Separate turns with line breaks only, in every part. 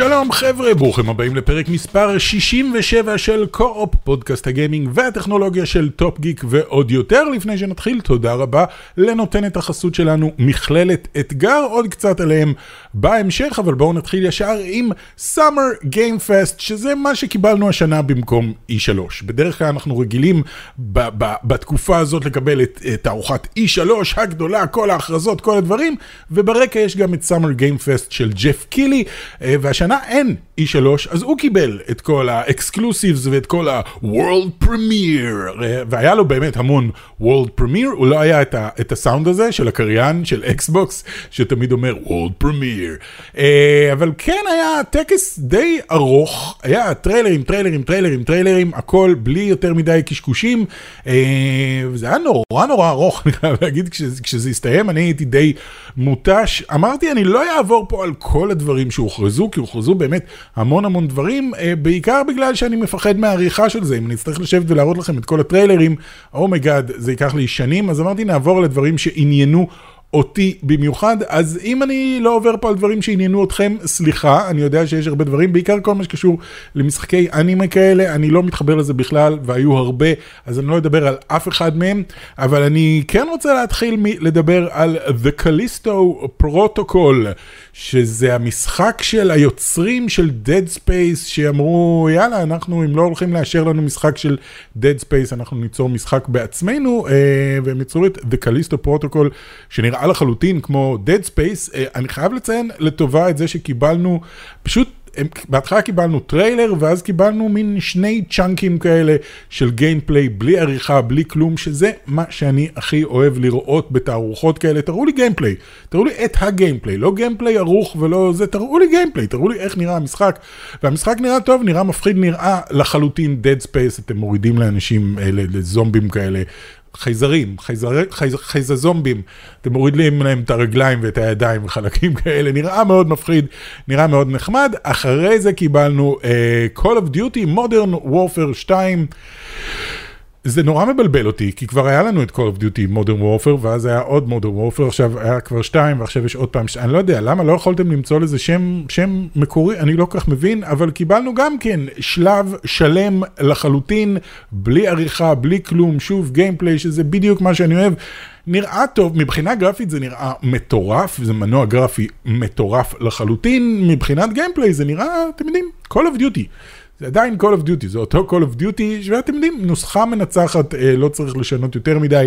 שלום חבר'ה, ברוכים הבאים לפרק מספר 67 של Co-op, פודקאסט הגיימינג והטכנולוגיה של Top Geek ועוד יותר. לפני שנתחיל, תודה רבה לנותנת החסות שלנו, מכללת אתגר, עוד קצת עליהם בהמשך, אבל בואו נתחיל ישר עם Summer Game Fest, שזה מה שקיבלנו השנה במקום E3. בדרך כלל אנחנו רגילים ב- ב- בתקופה הזאת לקבל את תערוכת E3 הגדולה, כל ההכרזות, כל הדברים, וברקע יש גם את Summer Game Fest של ג'ף קילי, אה, והשנה אין. E3, אז הוא קיבל את כל ה-exclusives ואת כל ה-World Premiere, והיה לו באמת המון World Premiere, הוא לא היה את, ה- את הסאונד הזה של הקריין של Xbox, שתמיד אומר World Premiere, אה, אבל כן היה טקס די ארוך, היה טריילרים, טריילרים, טריילרים, טריילרים, הכל בלי יותר מדי קשקושים, אה, זה היה נורא נורא ארוך, אני חייב להגיד, כשזה, כשזה הסתיים אני הייתי די מותש, אמרתי אני לא אעבור פה על כל הדברים שהוכרזו, כי הוכרזו באמת המון המון דברים, אה, בעיקר בגלל שאני מפחד מהעריכה של זה, אם אני אצטרך לשבת ולהראות לכם את כל הטריילרים, oh my god, זה ייקח לי שנים, אז אמרתי נעבור לדברים שעניינו אותי במיוחד, אז אם אני לא עובר פה על דברים שעניינו אתכם, סליחה, אני יודע שיש הרבה דברים, בעיקר כל מה שקשור למשחקי אנימה כאלה, אני לא מתחבר לזה בכלל, והיו הרבה, אז אני לא אדבר על אף אחד מהם, אבל אני כן רוצה להתחיל לדבר על The Callisto Protocol, שזה המשחק של היוצרים של Dead Space, שאמרו, יאללה, אנחנו, אם לא הולכים לאשר לנו משחק של Dead Space, אנחנו ניצור משחק בעצמנו, אה, והם יצרו את The Callisto Protocol, שנראה לחלוטין כמו Dead Space. אה, אני חייב לציין לטובה את זה שקיבלנו, פשוט, בהתחלה קיבלנו טריילר, ואז קיבלנו מין שני צ'אנקים כאלה של gameplay, בלי עריכה, בלי כלום, שזה מה שאני הכי אוהב לראות בתערוכות כאלה. תראו לי gameplay, תראו לי את ה-gameplay, לא gameplay ערוך ולא זה, תראו לי gameplay, תראו לי איך נראה המשחק. והמשחק נראה טוב, נראה מפחיד, נראה לחלוטין Dead Space, אתם מורידים לאנשים, אה, לזומבים כאלה. חייזרים, חייזר, חייז, חייזזומבים, אתם מורידים להם את הרגליים ואת הידיים וחלקים כאלה, נראה מאוד מפחיד, נראה מאוד נחמד. אחרי זה קיבלנו uh, Call of Duty Modern Warfare 2. זה נורא מבלבל אותי, כי כבר היה לנו את Call of Duty Modern Warfare, ואז היה עוד Modern Warfare, עכשיו היה כבר שתיים, ועכשיו יש עוד פעם, ש... אני לא יודע, למה לא יכולתם למצוא לזה שם, שם מקורי, אני לא כל כך מבין, אבל קיבלנו גם כן שלב שלם לחלוטין, בלי עריכה, בלי כלום, שוב גיימפליי, שזה בדיוק מה שאני אוהב. נראה טוב, מבחינה גרפית זה נראה מטורף, זה מנוע גרפי מטורף לחלוטין, מבחינת גיימפליי זה נראה, אתם יודעים, Call of Duty. זה עדיין Call of Duty, זה אותו Call of Duty, ואתם יודעים, נוסחה מנצחת, אה, לא צריך לשנות יותר מדי,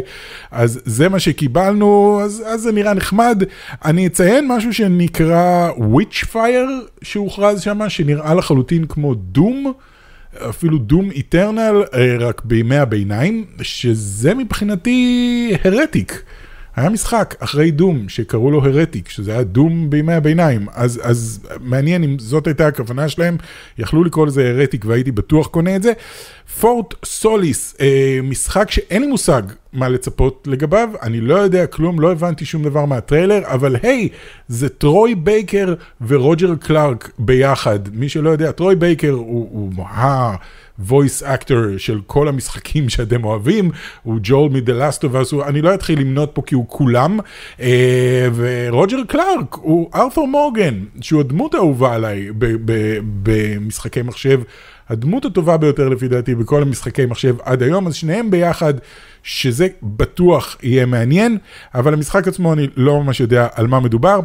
אז זה מה שקיבלנו, אז, אז זה נראה נחמד. אני אציין משהו שנקרא Witchfire שהוכרז שם, שנראה לחלוטין כמו דום. אפילו Doom Eternal, רק בימי הביניים, שזה מבחינתי Heretic. היה משחק אחרי Doom שקראו לו Heretic, שזה היה Doom בימי הביניים, אז, אז מעניין אם זאת הייתה הכוונה שלהם, יכלו לקרוא לזה Heretic והייתי בטוח קונה את זה. Fort Solis, אה, משחק שאין לי מושג מה לצפות לגביו, אני לא יודע כלום, לא הבנתי שום דבר מהטריילר, אבל היי, זה טרוי בייקר ורוג'ר קלארק ביחד. מי שלא יודע, טרוי בייקר הוא, הוא ה... voice actor של כל המשחקים שאתם אוהבים, הוא ג'ול מ-The Last of Us, אני לא אתחיל למנות פה כי הוא כולם, אה, ורוג'ר קלארק הוא ארתור מורגן, שהוא הדמות האהובה עליי במשחקי מחשב. הדמות הטובה ביותר לפי דעתי בכל המשחקי מחשב עד היום, אז שניהם ביחד, שזה בטוח יהיה מעניין, אבל המשחק עצמו אני לא ממש יודע על מה מדובר.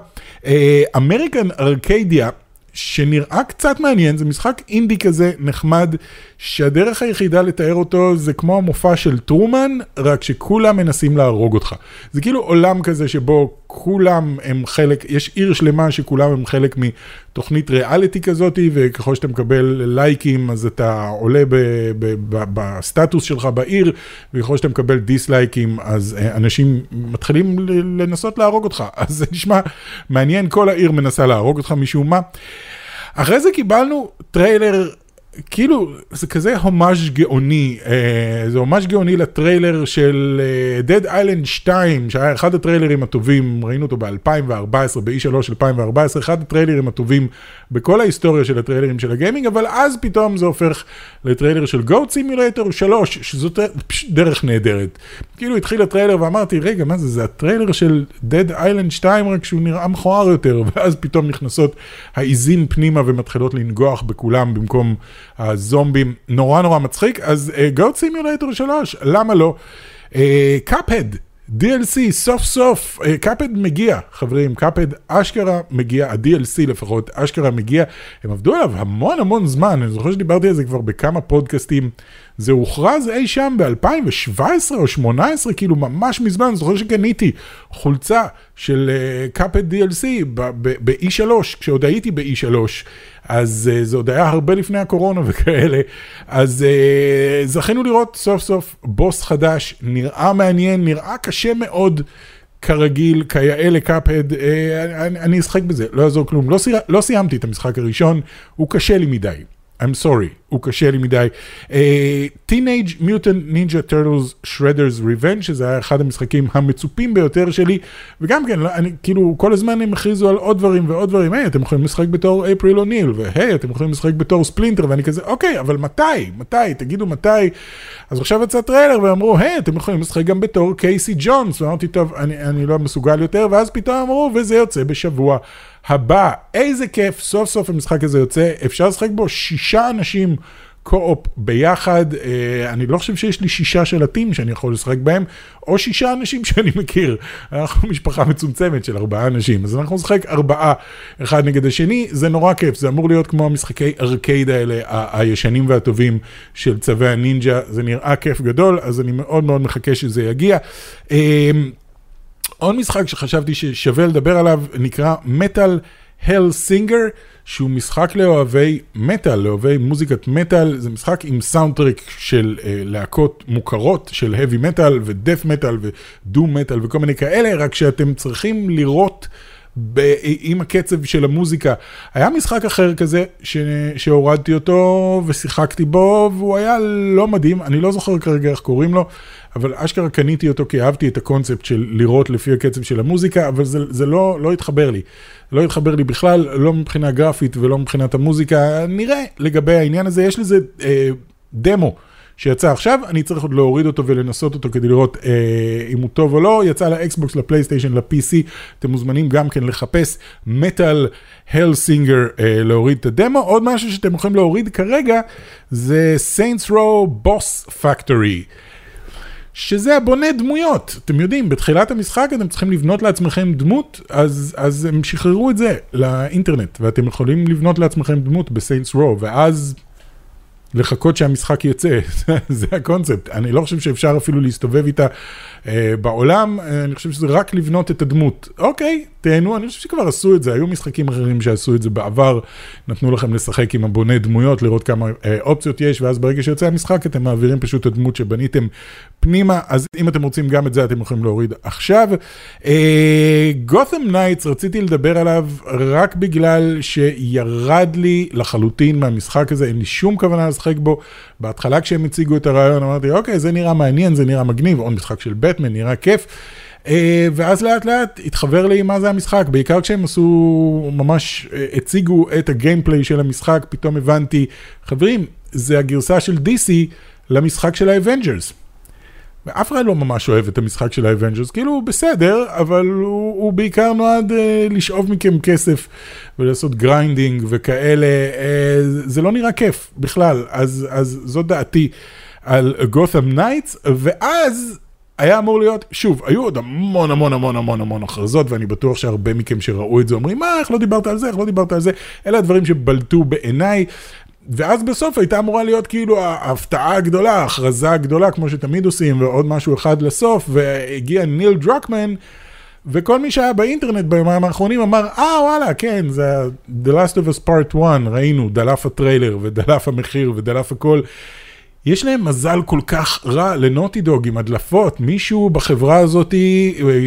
אמריקן ארקדיה, שנראה קצת מעניין, זה משחק אינדי כזה נחמד, שהדרך היחידה לתאר אותו זה כמו המופע של טרומן, רק שכולם מנסים להרוג אותך. זה כאילו עולם כזה שבו כולם הם חלק, יש עיר שלמה שכולם הם חלק מתוכנית ריאליטי כזאת, וככל שאתה מקבל לייקים אז אתה עולה ב, ב, ב, בסטטוס שלך בעיר, וככל שאתה מקבל דיסלייקים אז אנשים מתחילים לנסות להרוג אותך. אז זה נשמע מעניין, כל העיר מנסה להרוג אותך משום מה. אחרי זה קיבלנו טריילר כאילו, זה כזה הומאז' גאוני, אה, זה הומאז' גאוני לטריילר של אה, Dead Island 2, שהיה אחד הטריילרים הטובים, ראינו אותו ב-2014, ב-E3 2014, אחד הטריילרים הטובים בכל ההיסטוריה של הטריילרים של הגיימינג, אבל אז פתאום זה הופך לטריילר של Goat Simulator 3, שזאת פשוט דרך נהדרת. כאילו התחיל הטריילר ואמרתי, רגע, מה זה, זה הטריילר של Dead Island 2, רק שהוא נראה מכוער יותר, ואז פתאום נכנסות העיזים פנימה ומתחילות לנגוח בכולם במקום הזומבים, נורא נורא מצחיק. אז Goat Simulator 3, למה לא? Cuphead. אה, DLC, סוף סוף, Cuphead אה, מגיע, חברים, Cuphead אשכרה מגיע, ה-DLC לפחות, אשכרה מגיע, הם עבדו עליו המון המון זמן, אני זוכר שדיברתי על זה כבר בכמה פודקאסטים, זה הוכרז אי שם ב-2017 או 2018, כאילו ממש מזמן, זוכר שקניתי חולצה של קאפד uh, DLC ב-E3, כשעוד הייתי ב-E3, אז uh, זה עוד היה הרבה לפני הקורונה וכאלה, אז uh, זכינו לראות סוף סוף בוס חדש, נראה מעניין, נראה קשה מאוד. כרגיל, כיאה לקאפהד, אה, אני, אני אשחק בזה, לא יעזור כלום. לא, סי, לא סיימתי את המשחק הראשון, הוא קשה לי מדי. I'm sorry, הוא קשה לי מדי. אה, Teenage Mutant Ninja Turtles Shredder's Revenge, שזה היה אחד המשחקים המצופים ביותר שלי, וגם כן, אני, כאילו, כל הזמן הם הכריזו על עוד דברים ועוד דברים, היי, hey, אתם יכולים לשחק בתור אפריל אוניל, והי, אתם יכולים לשחק בתור ספלינטר, ואני כזה, אוקיי, אבל מתי? מתי? תגידו מתי? אז עכשיו יצא טריילר, ואמרו, היי, hey, אתם יכולים לשחק גם בתור קייסי ג'ונס, ואמרתי, טוב, אני, אני לא מסוגל יותר, ואז פתאום אמרו, וזה יוצא בשבוע. הבא. איזה כיף, סוף סוף המשחק הזה יוצא, אפשר לשחק בו שישה אנשים קו-אופ ביחד. אה, אני לא חושב שיש לי שישה שלטים שאני יכול לשחק בהם, או שישה אנשים שאני מכיר. אנחנו משפחה מצומצמת של ארבעה אנשים, אז אנחנו נשחק ארבעה אחד נגד השני, זה נורא כיף, זה אמור להיות כמו המשחקי ארקייד האלה, הישנים והטובים של צווי הנינג'ה, זה נראה כיף גדול, אז אני מאוד מאוד מחכה שזה יגיע. עוד משחק שחשבתי ששווה לדבר עליו נקרא Metal: Hellsinger, שהוא משחק לאוהבי מטאל, לאוהבי מוזיקת מטאל, זה משחק עם סאונדטרק של אה, להקות מוכרות של heavy metal ו-death metal ו-doom metal וכל מיני כאלה, רק שאתם צריכים לירות ב- עם הקצב של המוזיקה. היה משחק אחר כזה ש- שהורדתי אותו ושיחקתי בו, והוא היה לא מדהים, אני לא זוכר כרגע איך קוראים לו. אבל אשכרה קניתי אותו כי אהבתי את הקונספט של לראות לפי הקצב של המוזיקה, אבל זה, זה לא, לא התחבר לי. לא התחבר לי בכלל, לא מבחינה גרפית ולא מבחינת המוזיקה. נראה לגבי העניין הזה, יש לזה אה, דמו. שיצא עכשיו, אני צריך עוד להוריד אותו ולנסות אותו כדי לראות אה, אם הוא טוב או לא, יצא לאקסבוקס, לפלייסטיישן, ל-PC, אתם מוזמנים גם כן לחפש מטאל הלסינגר, אה, להוריד את הדמו. עוד משהו שאתם יכולים להוריד כרגע זה Saints Row Boss Factory. שזה הבונה דמויות. אתם יודעים, בתחילת המשחק אתם צריכים לבנות לעצמכם דמות, אז, אז הם שחררו את זה לאינטרנט, ואתם יכולים לבנות לעצמכם דמות בסיינס רו, ואז לחכות שהמשחק יצא, זה הקונספט. אני לא חושב שאפשר אפילו להסתובב איתה בעולם, אה, אני חושב שזה רק לבנות את הדמות. אוקיי, תהנו, אני חושב שכבר עשו את זה, היו משחקים אחרים שעשו את זה בעבר, נתנו לכם לשחק עם הבונה דמויות, לראות כמה אה, אופציות יש, ואז ברגע שיוצא המשחק אתם מעבירים פשוט את הדמות שבניתם פנימה, אז אם אתם רוצים גם את זה אתם יכולים להוריד עכשיו. Gotham Knights, רציתי לדבר עליו רק בגלל שירד לי לחלוטין מהמשחק הזה, אין לי שום כוונה לשחק בו. בהתחלה כשהם הציגו את הרעיון אמרתי, אוקיי, זה נראה מעניין, זה נראה מגניב, עוד משחק של בטמן, נראה כיף. ואז לאט לאט התחוור לי מה זה המשחק, בעיקר כשהם עשו, ממש הציגו את ה-gameplay של המשחק, פתאום הבנתי, חברים, זה הגרסה של DC למשחק של האבנג'רס. ואף אחד לא ממש אוהב את המשחק של האבנג'רס, כאילו הוא בסדר, אבל הוא, הוא בעיקר נועד אה, לשאוב מכם כסף ולעשות grinding וכאלה, אה, זה לא נראה כיף בכלל, אז, אז זאת דעתי על Gotham Knights, ואז היה אמור להיות, שוב, היו עוד המון המון המון המון המון הכרזות, ואני בטוח שהרבה מכם שראו את זה אומרים, מה, איך לא דיברת על זה, איך לא דיברת על זה, אלה הדברים שבלטו בעיניי. ואז בסוף הייתה אמורה להיות כאילו ההפתעה הגדולה, ההכרזה הגדולה, כמו שתמיד עושים, ועוד משהו אחד לסוף, והגיע ניל דרוקמן, וכל מי שהיה באינטרנט ביומיים האחרונים אמר, אה וואלה, כן, זה The Last of Us Part 1, ראינו, דלף הטריילר, ודלף המחיר, ודלף הכל. יש להם מזל כל כך רע לנוטי דוג עם הדלפות, מישהו בחברה הזאת,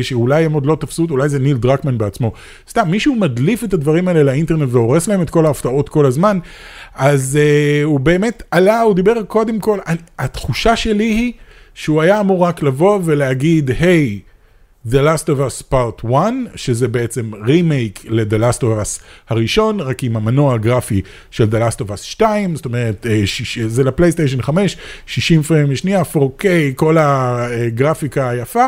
שאולי הם עוד לא תפסו אולי זה ניל דרקמן בעצמו, סתם, מישהו מדליף את הדברים האלה לאינטרנט והורס להם את כל ההפתעות כל הזמן, אז uh, הוא באמת עלה, הוא דיבר קודם כל, אני, התחושה שלי היא שהוא היה אמור רק לבוא ולהגיד, היי, hey, The Last of Us Part 1, שזה בעצם רימייק ל-The Last of Us הראשון, רק עם המנוע הגרפי של The Last of Us 2, זאת אומרת, אה, שיש, זה לפלייסטיישן 5, 60 פריים לשנייה, 4K, כל הגרפיקה היפה.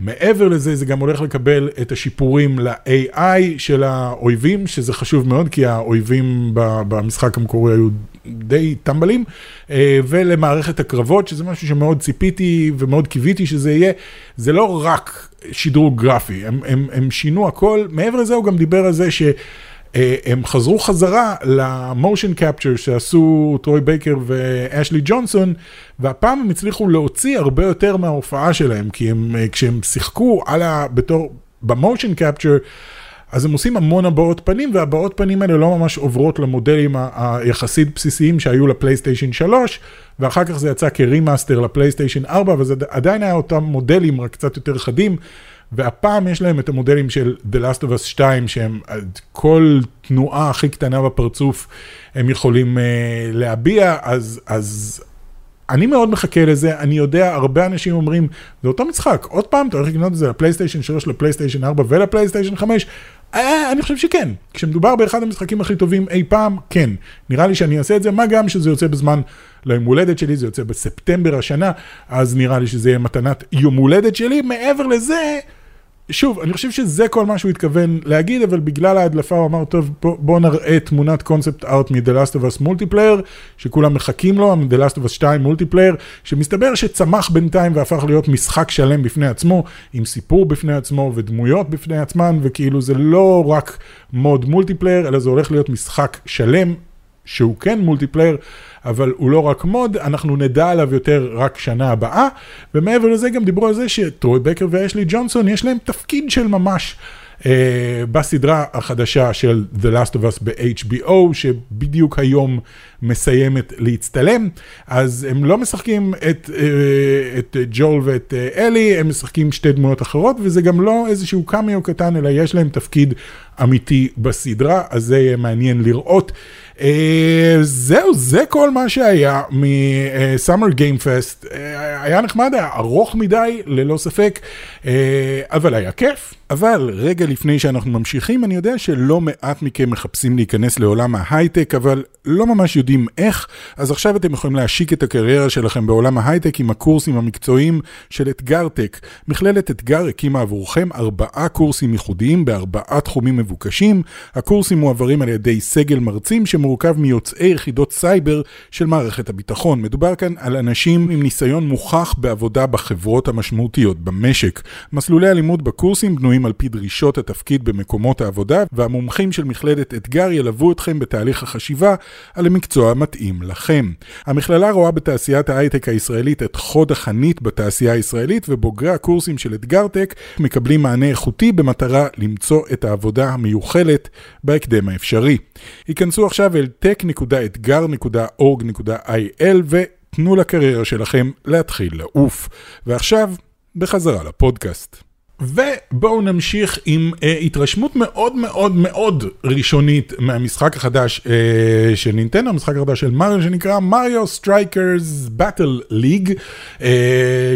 מעבר לזה, זה גם הולך לקבל את השיפורים ל-AI של האויבים, שזה חשוב מאוד, כי האויבים במשחק המקורי היו די טמבלים, אה, ולמערכת הקרבות, שזה משהו שמאוד ציפיתי ומאוד קיוויתי שזה יהיה. זה לא רק שדרוג גרפי, הם, הם, הם שינו הכל. מעבר לזה, הוא גם דיבר על זה ש... אה, הם חזרו חזרה למושן קפצ'ר שעשו טרוי בייקר ואשלי ג'ונסון, והפעם הם הצליחו להוציא הרבה יותר מההופעה שלהם, כי הם, אה, כשהם שיחקו על ה... בתור... ב motion capture, אז הם עושים המון הבעות פנים, והבעות פנים האלה לא ממש עוברות למודלים היחסית בסיסיים שהיו לפלייסטיישן 3, ואחר כך זה יצא כ remaster לפלייסטיישן 4, וזה עדיין היה אותם מודלים, רק קצת יותר חדים. והפעם יש להם את המודלים של The Last of Us 2, שהם כל תנועה הכי קטנה בפרצוף הם יכולים uh, להביע, אז, אז אני מאוד מחכה לזה, אני יודע, הרבה אנשים אומרים, זה אותו משחק, עוד פעם אתה הולך לקנות את זה לפלייסטיישן 3, לפלייסטיישן 4 ולפלייסטיישן 5, אה, אני חושב שכן, כשמדובר באחד המשחקים הכי טובים אי פעם, כן. נראה לי שאני אעשה את זה, מה גם שזה יוצא בזמן ליום הולדת שלי, זה יוצא בספטמבר השנה, אז נראה לי שזה יהיה מתנת יום הולדת שלי. מעבר לזה, שוב, אני חושב שזה כל מה שהוא התכוון להגיד, אבל בגלל ההדלפה הוא אמר, טוב, בוא, בוא נראה תמונת קונספט ארט מ-The Last of Us מולטיפלייר, שכולם מחכים לו, מ-The Last of Us 2 multiplayer, שמסתבר שצמח בינתיים והפך להיות משחק שלם בפני עצמו, עם סיפור בפני עצמו ודמויות בפני עצמן, וכאילו זה לא רק mode multiplayer, אלא זה הולך להיות משחק שלם, שהוא כן multiplayer. אבל הוא לא רק mode, אנחנו נדע עליו יותר רק שנה הבאה, ומעבר לזה גם דיברו על זה שטרוי בקר ואשלי ג'ונסון יש להם תפקיד של ממש. אה, בסדרה החדשה של The Last of Us ב-HBO, שבדיוק היום מסיימת להצטלם, אז הם לא משחקים את, uh, את ג'ול ואת uh, אלי, הם משחקים שתי דמויות אחרות, וזה גם לא איזשהו קמיו קטן, אלא יש להם תפקיד אמיתי בסדרה, אז זה יהיה מעניין לראות. Uh, זהו, זה כל מה שהיה Game Fest. Uh, היה נחמד, היה ארוך מדי, ללא ספק, uh, אבל היה כיף. אבל רגע לפני שאנחנו ממשיכים, אני יודע שלא מעט מכם מחפשים להיכנס לעולם ההייטק, אבל לא ממש יודעים איך, אז עכשיו אתם יכולים להשיק את הקריירה שלכם בעולם ההייטק עם הקורסים המקצועיים של אתגר-טק. מכללת אתגר הקימה עבורכם ארבעה קורסים ייחודיים בארבעה תחומים מבוקשים. הקורסים מועברים על ידי סגל מרצים שמורכב מיוצאי יחידות סייבר של מערכת הביטחון. מדובר כאן על אנשים עם ניסיון מוכח בעבודה בחברות המשמעותיות במשק. מסלולי הלימוד בקורסים בנויים על פי דרישות התפקיד במקומות העבודה, והמומחים של מכללת אתגר ילוו אתכם בתהליך החשיבה על המקצוע המתאים לכם. המכללה רואה בתעשיית ההייטק הישראלית את חוד החנית בתעשייה הישראלית, ובוגרי הקורסים של אתגר-טק מקבלים מענה איכותי במטרה למצוא את העבודה המיוחלת בהקדם האפשרי. היכנסו עכשיו אל tech.אתגר.org.il ותנו לקריירה שלכם להתחיל לעוף. ועכשיו, בחזרה לפודקאסט. ובואו נמשיך עם uh, התרשמות מאוד מאוד מאוד ראשונית מהמשחק החדש uh, של נינטנדו, המשחק החדש של מריו שנקרא Mario Strikers Battle League,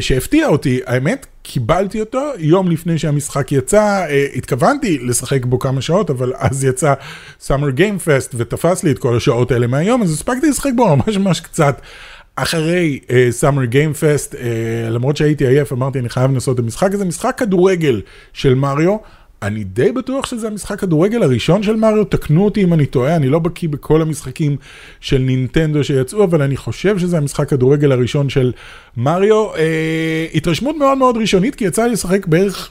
שהפתיע אותי, האמת. קיבלתי אותו יום לפני שהמשחק יצא, אה, התכוונתי לשחק בו כמה שעות, אבל אז יצא Summer Game Fest ותפס לי את כל השעות האלה מהיום, אז הספקתי לשחק בו ממש ממש קצת. אחרי Summer Game Fest, למרות שהייתי עייף, אמרתי אני חייב לנסות את המשחק הזה, משחק כדורגל של מריו. אני די בטוח שזה המשחק כדורגל הראשון של מריו, תקנו אותי אם אני טועה, אני לא בקיא בכל המשחקים של נינטנדו שיצאו, אבל אני חושב שזה המשחק כדורגל הראשון של מריו. אה, התרשמות מאוד מאוד ראשונית, כי יצא לי לשחק בערך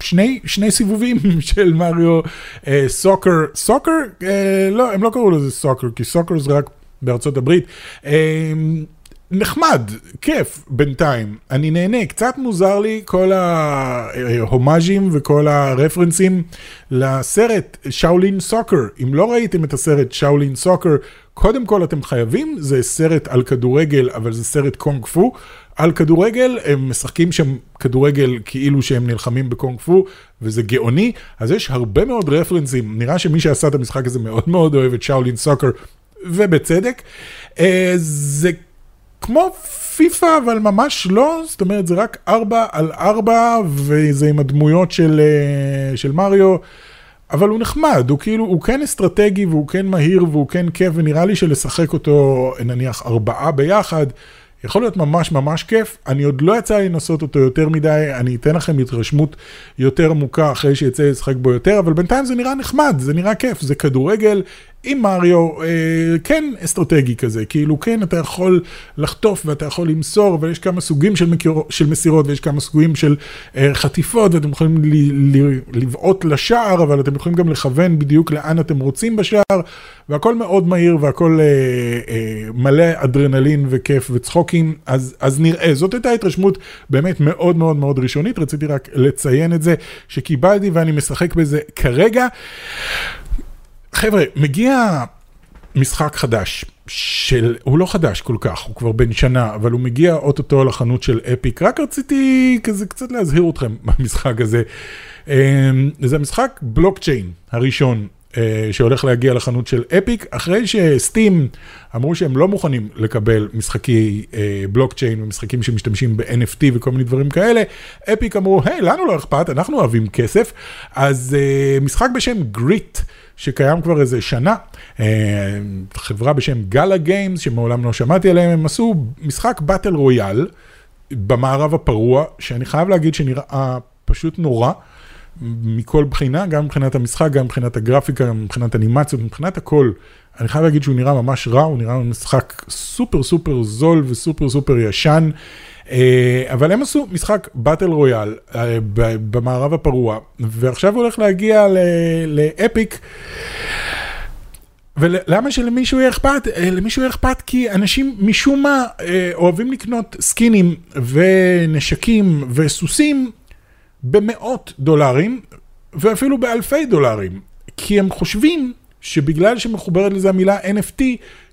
שני, שני סיבובים של מריו אה, סוקר, סוקר? אה, לא, הם לא קראו לזה סוקר, כי סוקר זה רק בארצות הברית. אה, נחמד, כיף בינתיים, אני נהנה, קצת מוזר לי כל ההומאז'ים וכל הרפרנסים לסרט שאולין סוקר. אם לא ראיתם את הסרט שאולין סוקר, קודם כל אתם חייבים, זה סרט על כדורגל, אבל זה סרט קונג פו. על כדורגל, הם משחקים שם כדורגל כאילו שהם נלחמים בקונג פו, וזה גאוני, אז יש הרבה מאוד רפרנסים, נראה שמי שעשה את המשחק הזה מאוד מאוד אוהב את שאולין סוקר, ובצדק. אה, זה כמו פיפא, אבל ממש לא, זאת אומרת זה רק 4 על 4, וזה עם הדמויות של, אה, של מריו. אבל הוא נחמד, הוא כאילו, הוא כן אסטרטגי והוא כן מהיר והוא כן כיף, ונראה לי שלשחק אותו נניח ארבעה ביחד, יכול להיות ממש ממש כיף, אני עוד לא יצא לי לנסות אותו יותר מדי, אני אתן לכם התרשמות יותר עמוקה אחרי שיצא לשחק בו יותר, אבל בינתיים זה נראה נחמד, זה נראה כיף, זה כדורגל עם מריו, אה, כן אסטרטגי כזה, כאילו כן אתה יכול לחטוף ואתה יכול למסור, ויש כמה סוגים של, מכיר, של מסירות ויש כמה סוגים של אה, חטיפות, ואתם יכולים לבעוט לשער, אבל אתם יכולים גם לכוון בדיוק לאן אתם רוצים בשער, והכל מאוד מהיר והכל אה, אה, מלא אדרנלין וכיף וצחוקים, אז, אז נראה, זאת הייתה התרשמות באמת מאוד מאוד מאוד ראשונית, רציתי רק לציין את זה, שקיבלתי ואני משחק בזה כרגע. חבר'ה, מגיע משחק חדש, של, הוא לא חדש כל כך, הוא כבר בן שנה, אבל הוא מגיע אוטוטו לחנות של אפיק, רק רציתי כזה קצת להזהיר אתכם במשחק הזה. אמ, זה המשחק בלוקצ'יין הראשון אה, שהולך להגיע לחנות של אפיק, אחרי שסטים אמרו שהם לא מוכנים לקבל משחקי אה, בלוקצ'יין ומשחקים שמשתמשים ב-NFT וכל מיני דברים כאלה, אפיק אמרו, היי, לנו לא אכפת, אנחנו אוהבים כסף, אז אה, משחק בשם גריט. שקיים כבר איזה שנה, חברה בשם גאלה גיימס, שמעולם לא שמעתי עליהם, הם עשו משחק באטל רויאל במערב הפרוע, שאני חייב להגיד שנראה פשוט נורא. מכל בחינה, גם מבחינת המשחק, גם מבחינת הגרפיקה, גם מבחינת אנימציות, מבחינת הכל. אני חייב להגיד שהוא נראה ממש רע, הוא נראה משחק סופר סופר זול וסופר סופר ישן. אה, אבל הם עשו משחק באטל רויאל אה, במערב הפרוע, ועכשיו הוא הולך להגיע לאפיק. ולמה שלמישהו יהיה אכפת? אה, למישהו יהיה אכפת כי אנשים משום מה אוהבים לקנות סקינים ונשקים וסוסים במאות דולרים, ואפילו באלפי דולרים, כי הם חושבים שבגלל שמחוברת לזה המילה NFT,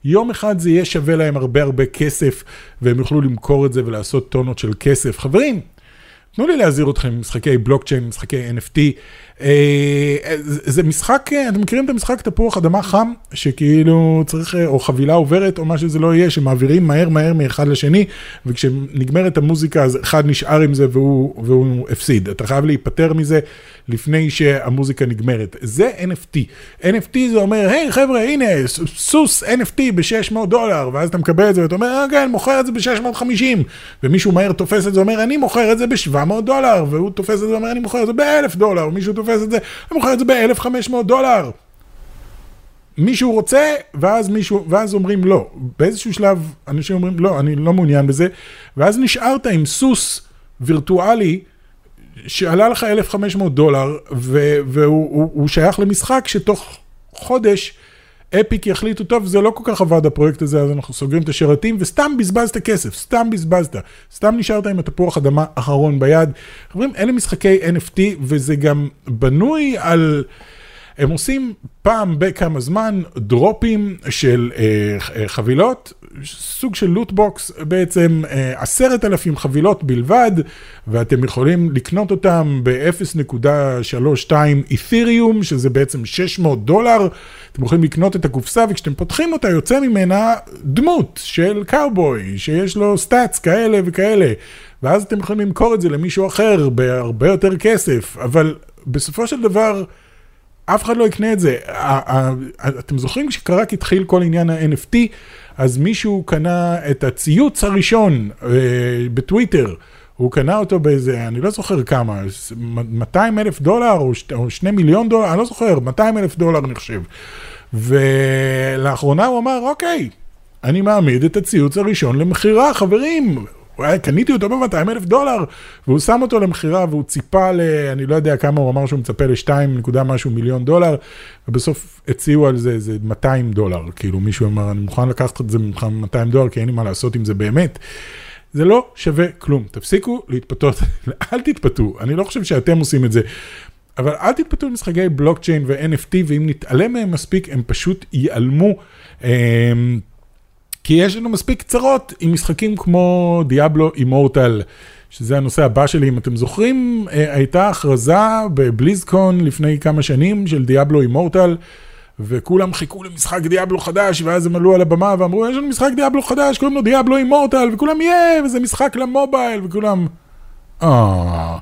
יום אחד זה יהיה שווה להם הרבה הרבה כסף, והם יוכלו למכור את זה ולעשות טונות של כסף. חברים, תנו לי להזהיר אתכם משחקי בלוקצ'יין, משחקי NFT. אה, זה משחק, אה, אתם מכירים את המשחק תפוח אדמה חם, שכאילו צריך, אה, או חבילה עוברת, או מה שזה לא יהיה, שמעבירים מהר מהר מאחד לשני, וכשנגמרת המוזיקה אז אחד נשאר עם זה והוא, והוא הפסיד. אתה חייב להיפטר מזה לפני שהמוזיקה נגמרת. זה NFT. NFT זה אומר, היי hey, חבר'ה, הנה, סוס NFT ב-600 דולר, ואז אתה מקבל את זה ואתה אומר, כן, מוכר את זה ב-650, ומישהו מהר תופס את זה ואומר, אני מוכר את זה ב-700 דולר, והוא תופס את זה ואומר, אני מוכר את זה ב-1000 דולר, ומישהו תופס תופס את זה, אני מוכר את זה ב-1500 דולר. מישהו רוצה, ואז מישהו, ואז אומרים לא. באיזשהו שלב אנשים אומרים לא, אני לא מעוניין בזה, ואז נשארת עם סוס וירטואלי שעלה לך 1,500 דולר, והוא הוא, הוא שייך למשחק שתוך חודש אפיק יחליטו, טוב, זה לא כל כך עבד הפרויקט הזה, אז אנחנו סוגרים את השרתים, וסתם בזבזת כסף, סתם בזבזת, סתם נשארת עם התפוח אדמה אחרון ביד. חברים, אלה משחקי NFT, וזה גם בנוי על... הם עושים פעם בכמה זמן דרופים של אה, אה חבילות, סוג של lootbox בעצם, אה, עשרת אה, אלפים חבילות בלבד, ואתם יכולים לקנות אותם ב-0.32 Ethereum, שזה בעצם 600 דולר. אתם יכולים לקנות את הקופסה, וכשאתם פותחים אותה יוצא ממנה דמות של קאובוי, שיש לו stats כאלה וכאלה. ואז אתם יכולים למכור את זה למישהו אחר בהרבה יותר כסף, אבל בסופו של דבר... אף אחד לא יקנה את זה. אתם זוכרים כשקרק התחיל כל עניין ה-NFT, אז מישהו קנה את הציוץ הראשון אה, בטוויטר, הוא קנה אותו באיזה, אני לא זוכר כמה, 200 אלף דולר או 2 מיליון דולר, אני לא זוכר, 200 אלף דולר אני חושב. ולאחרונה הוא אמר, אוקיי, אני מעמיד את הציוץ הראשון למכירה, חברים, קניתי אותו ב-200 אלף דולר, והוא שם אותו למכירה והוא ציפה ל... אני לא יודע כמה הוא אמר שהוא מצפה ל-2 נקודה משהו מיליון דולר, ובסוף הציעו על זה איזה 200 דולר, כאילו מישהו אמר, אני מוכן לקחת את זה ממך 200 דולר, כי אין לי מה לעשות עם זה באמת. זה לא שווה כלום, תפסיקו להתפתות, אל תתפתו, אני לא חושב שאתם עושים את זה. אבל אל תתפתו למשחקי בלוקצ'יין ו-NFT, ואם נתעלם מהם מספיק, הם פשוט ייעלמו. כי יש לנו מספיק קצרות עם משחקים כמו דיאבלו אימורטל, שזה הנושא הבא שלי, אם אתם זוכרים, אה, הייתה הכרזה בבליזקון לפני כמה שנים של דיאבלו אימורטל. וכולם חיכו למשחק דיאבלו חדש, ואז הם עלו על הבמה ואמרו, יש לנו משחק דיאבלו חדש, קוראים לו דיאבלו אימורטל, וכולם, יאה, וזה משחק למובייל, וכולם, אה...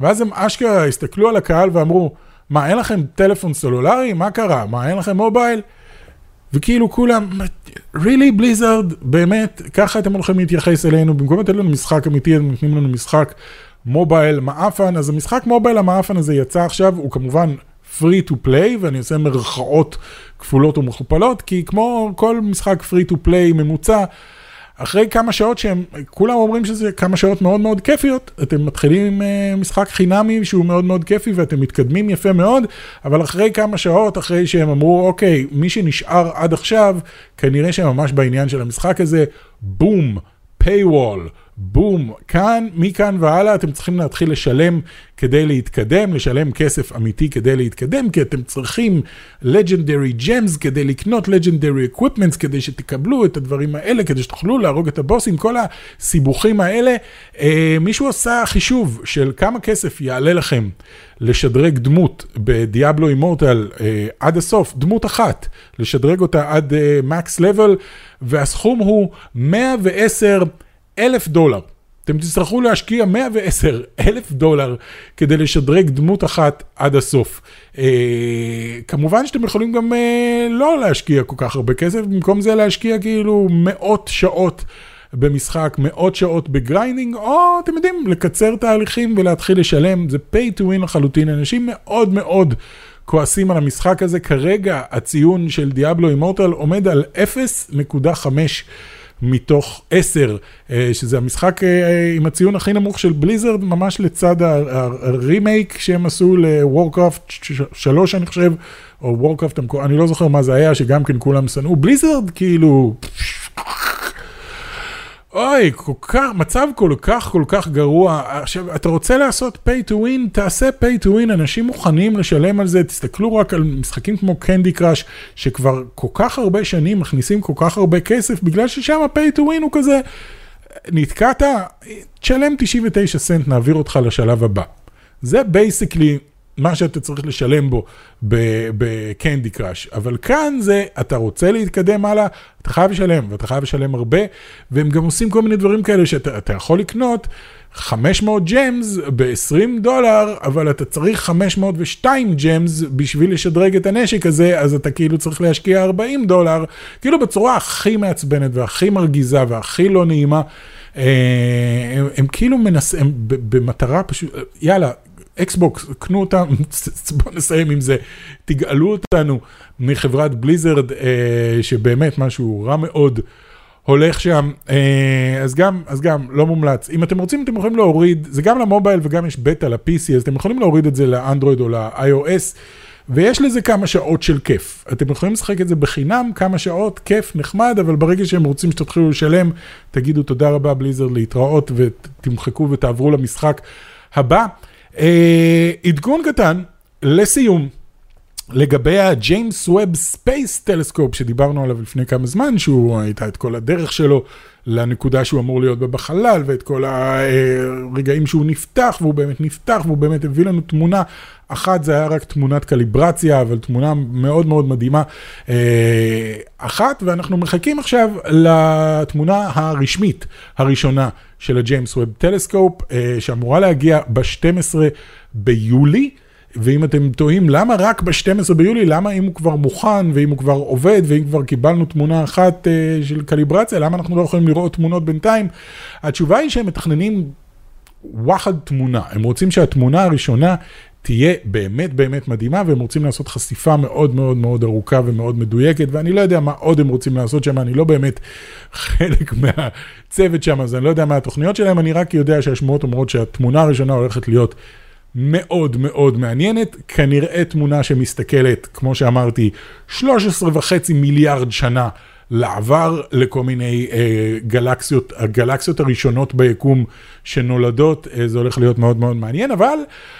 ואז הם אשכרה הסתכלו על הקהל ואמרו, מה, אין לכם טלפון סלולרי? מה קרה? מה, אין לכם מובייל? וכאילו כולם, really בליזרד, באמת, ככה אתם הולכים להתייחס אלינו, במקום לתת לנו משחק אמיתי, אתם נותנים לנו משחק מובייל מעפן, אז המשחק מובייל המעפן הזה יצא עכשיו, הוא כמובן free to play, ואני עושה מרכאות כפולות ומכופלות, כי כמו כל משחק free to play ממוצע, אחרי כמה שעות שהם, כולם אומרים שזה כמה שעות מאוד מאוד כיפיות, אתם מתחילים עם uh, משחק חינמי שהוא מאוד מאוד כיפי ואתם מתקדמים יפה מאוד, אבל אחרי כמה שעות, אחרי שהם אמרו, אוקיי, מי שנשאר עד עכשיו, כנראה שהם ממש בעניין של המשחק הזה, בום, paywall. בום, כאן, מכאן והלאה אתם צריכים להתחיל לשלם כדי להתקדם, לשלם כסף אמיתי כדי להתקדם, כי אתם צריכים legendary gems כדי לקנות legendary equipments, כדי שתקבלו את הדברים האלה, כדי שתוכלו להרוג את הבוסים, כל הסיבוכים האלה. אה, מישהו עשה חישוב של כמה כסף יעלה לכם לשדרג דמות ב Diablo Immortal אה, עד הסוף, דמות אחת, לשדרג אותה עד max אה, level, והסכום הוא 110 אלף דולר. אתם תצטרכו להשקיע 110 אלף דולר כדי לשדרג דמות אחת עד הסוף. אה, כמובן שאתם יכולים גם אה, לא להשקיע כל כך הרבה כסף, במקום זה להשקיע כאילו מאות שעות במשחק, מאות שעות ב grinding, או אתם יודעים, לקצר תהליכים ולהתחיל לשלם, זה pay to win לחלוטין, אנשים מאוד מאוד כועסים על המשחק הזה, כרגע הציון של דיאבלו אימורטל עומד על 0.5. מתוך 10, אה, שזה המשחק אה, עם הציון הכי נמוך של בליזרד, ממש לצד הרימייק שהם עשו לוורקראפט 3, אני חושב, או וורקראפט, אני לא זוכר מה זה היה, שגם כן כולם שנאו. בליזרד, כאילו... אוי, כל כך, מצב כל כך כל כך גרוע. עכשיו, אתה רוצה לעשות pay to win, תעשה pay to win, אנשים מוכנים לשלם על זה, תסתכלו רק על משחקים כמו Candy Crush, שכבר כל כך הרבה שנים מכניסים כל כך הרבה כסף, בגלל ששם ה-pay to win הוא כזה, נתקעת, תשלם 99 סנט, נעביר אותך לשלב הבא. זה basically מה שאתה צריך לשלם בו ב Candy Crush. אבל כאן זה, אתה רוצה להתקדם הלאה, אתה חייב לשלם, ואתה חייב לשלם הרבה, והם גם עושים כל מיני דברים כאלה שאתה יכול לקנות 500 ג'מס ב-20 דולר, אבל אתה צריך 502 ג'מס בשביל לשדרג את הנשק הזה, אז אתה כאילו צריך להשקיע 40 דולר, כאילו בצורה הכי מעצבנת והכי מרגיזה והכי לא נעימה. אה, הם, הם כאילו מנסים, במטרה פשוט, יאללה, אקסבוקס, קנו אותם, בואו נסיים עם זה, תגאלו אותנו מחברת בליזרד, אה, שבאמת משהו רע מאוד הולך שם, אה, אז גם, אז גם, לא מומלץ. אם אתם רוצים, אתם יכולים להוריד, זה גם למובייל וגם יש בטא ל-PC, אז אתם יכולים להוריד את זה לאנדרואיד או ל-iOS. ויש לזה כמה שעות של כיף. אתם יכולים לשחק את זה בחינם, כמה שעות, כיף, נחמד, אבל ברגע שהם רוצים שתתחילו לשלם, תגידו תודה רבה בליזרד להתראות ותמחקו ותעברו למשחק הבא. אה, עדכון קטן, לסיום, לגבי ה James Webb Space Telescope שדיברנו עליו לפני כמה זמן, שהוא הייתה את כל הדרך שלו לנקודה שהוא אמור להיות בה בחלל, ואת כל הרגעים שהוא נפתח, והוא באמת נפתח, והוא באמת הביא לנו תמונה. אחת זה היה רק תמונת קליברציה, אבל תמונה מאוד מאוד מדהימה. אה, אחת, ואנחנו מחכים עכשיו לתמונה הרשמית הראשונה של הג'יימס ווב טלסקופ, אה, שאמורה להגיע ב-12 ביולי. ואם אתם תוהים למה רק ב-12 ביולי, למה אם הוא כבר מוכן ואם הוא כבר עובד ואם כבר קיבלנו תמונה אחת uh, של קליברציה, למה אנחנו לא יכולים לראות תמונות בינתיים? התשובה היא שהם מתכננים וואחד תמונה, הם רוצים שהתמונה הראשונה תהיה באמת באמת מדהימה, והם רוצים לעשות חשיפה מאוד מאוד מאוד ארוכה ומאוד מדויקת, ואני לא יודע מה עוד הם רוצים לעשות שם, אני לא באמת חלק מהצוות שם, אז אני לא יודע מה התוכניות שלהם, אני רק יודע שהשמועות אומרות שהתמונה הראשונה הולכת להיות מאוד מאוד מעניינת, כנראה תמונה שמסתכלת, כמו שאמרתי, 13 וחצי מיליארד שנה לעבר לכל מיני אה, גלקסיות, הגלקסיות הראשונות ביקום שנולדות, אה, זה הולך להיות מאוד מאוד מעניין, אבל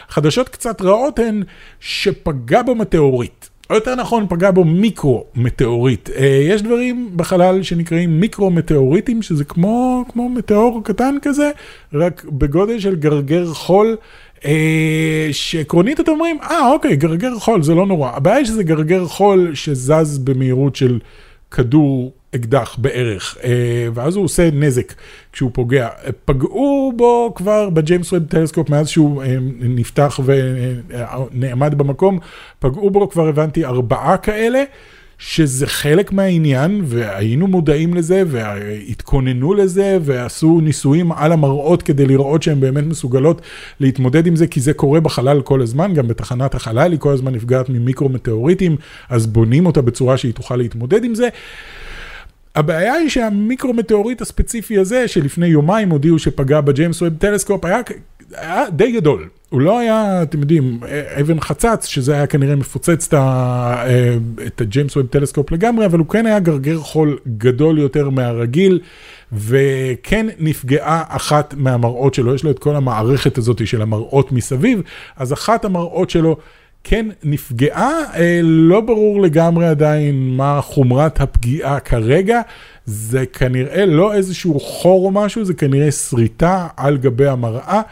חדשות קצת רעות הן שפגע בו מטאוריט. או יותר נכון, פגע בו מיקרו-מטאוריט. אה, יש דברים בחלל שנקראים מיקרו-מטאוריטים, שזה כמו, כמו מטאור קטן כזה, רק בגודל של גרגר חול. אה, שעקרונית אתם אומרים, אה אוקיי, גרגר חול זה לא נורא. הבעיה היא שזה גרגר חול שזז במהירות של כדור אקדח בערך, אה, ואז הוא עושה נזק כשהוא פוגע. פגעו בו כבר ב James Webb Telescope מאז שהוא אה, נפתח ונעמד במקום, פגעו בו כבר הבנתי ארבעה כאלה. שזה חלק מהעניין, והיינו מודעים לזה, והתכוננו לזה, ועשו ניסויים על המראות כדי לראות שהן באמת מסוגלות להתמודד עם זה, כי זה קורה בחלל כל הזמן, גם בתחנת החלל היא כל הזמן נפגעת ממיקרו-מטאוריטים, אז בונים אותה בצורה שהיא תוכל להתמודד עם זה. הבעיה היא שהמיקרו-מטאוריט הספציפי הזה, שלפני יומיים הודיעו שפגע ב James Webb Telescope, היה, היה די גדול. הוא לא היה, אתם יודעים, אבן חצץ, שזה היה כנראה מפוצץ את, ה James Webb Telescope לגמרי, אבל הוא כן היה גרגר חול גדול יותר מהרגיל, וכן נפגעה אחת מהמראות שלו, יש לו את כל המערכת הזאת של המראות מסביב, אז אחת המראות שלו כן נפגעה, אה, לא ברור לגמרי עדיין מה חומרת הפגיעה כרגע, זה כנראה לא איזשהו חור או משהו, זה כנראה שריטה על גבי המראה.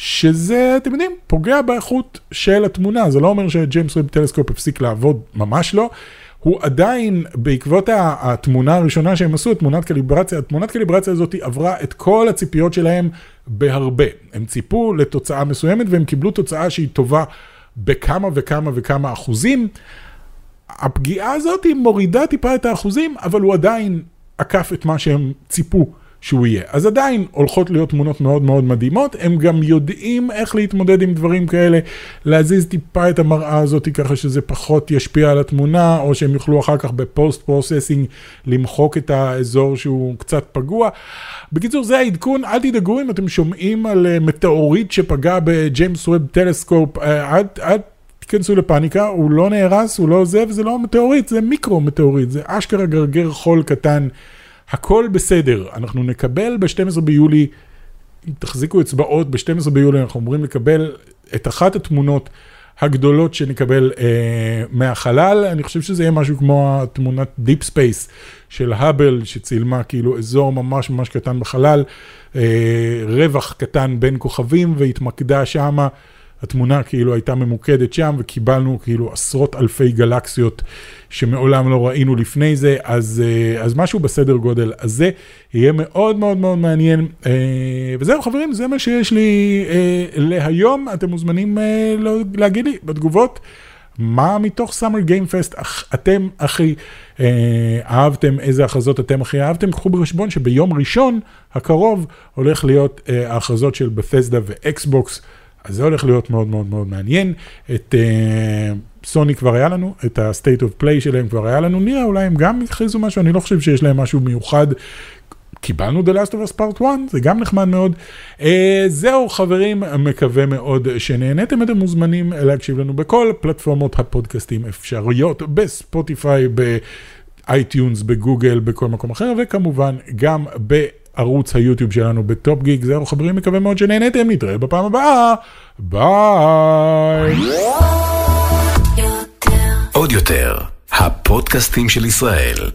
שזה, אתם יודעים, פוגע באיכות של התמונה, זה לא אומר שג'יימס ווב טלסקופ הפסיק לעבוד, ממש לא. הוא עדיין, בעקבות התמונה הראשונה שהם עשו, תמונת קליברציה, התמונת קליברציה הזאת עברה את כל הציפיות שלהם בהרבה. הם ציפו לתוצאה מסוימת והם קיבלו תוצאה שהיא טובה בכמה וכמה וכמה אחוזים. הפגיעה הזאת מורידה טיפה את האחוזים, אבל הוא עדיין עקף את מה שהם ציפו. שהוא יהיה. אז עדיין הולכות להיות תמונות מאוד מאוד מדהימות, הם גם יודעים איך להתמודד עם דברים כאלה, להזיז טיפה את המראה הזאת ככה שזה פחות ישפיע על התמונה, או שהם יוכלו אחר כך ב post processing למחוק את האזור שהוא קצת פגוע. בקיצור, זה העדכון, אל תדאגו אם אתם שומעים על אה, מטאוריט שפגע ב James Webb Telescope, אל, אל תיכנסו לפאניקה, הוא לא נהרס, הוא לא זה, וזה לא מטאוריט, זה מיקרו מטאוריט, זה אשכרה גרגר חול קטן. הכל בסדר, אנחנו נקבל ב-12 ביולי, תחזיקו אצבעות, ב-12 ביולי אנחנו אמורים לקבל את אחת התמונות הגדולות שנקבל אה, מהחלל, אני חושב שזה יהיה משהו כמו התמונת deep space של Hubble, שצילמה כאילו אזור ממש ממש קטן בחלל, אה, רווח קטן בין כוכבים והתמקדה שמה. התמונה כאילו הייתה ממוקדת שם וקיבלנו כאילו עשרות אלפי גלקסיות שמעולם לא ראינו לפני זה, אז, אה, אז משהו בסדר גודל הזה יהיה מאוד מאוד מאוד מעניין. אה, וזהו חברים, זה מה שיש לי אה, להיום, אתם מוזמנים לא, להגיד לי בתגובות. מה מתוך סאמר גיימפסט אתם הכי אה, אהבתם, איזה הכרזות אתם הכי אהבתם, קחו בחשבון שביום ראשון הקרוב הולך להיות אה, ההכרזות של בפסדה ואקסבוקס. אז זה הולך להיות מאוד מאוד מאוד מעניין. את סוני uh, כבר היה לנו, את ה-state of play שלהם כבר היה לנו, נראה אולי הם גם יכריזו משהו, אני לא חושב שיש להם משהו מיוחד. קיבלנו The Last of Us Part 1, זה גם נחמד מאוד. אה, זהו חברים, מקווה מאוד שנהנתם, אתם מוזמנים להקשיב לנו בכל פלטפורמות הפודקאסטים אפשריות, ב Spotify, ב iTunes, בגוגל, בכל מקום אחר, וכמובן גם ב... ערוץ ה YouTube שלנו ב Top Geek. זהו חברים, מקווה מאוד שנהנתם, נתראה בפעם הבאה, ביי.
עוד יותר, הפודקאסטים של ישראל.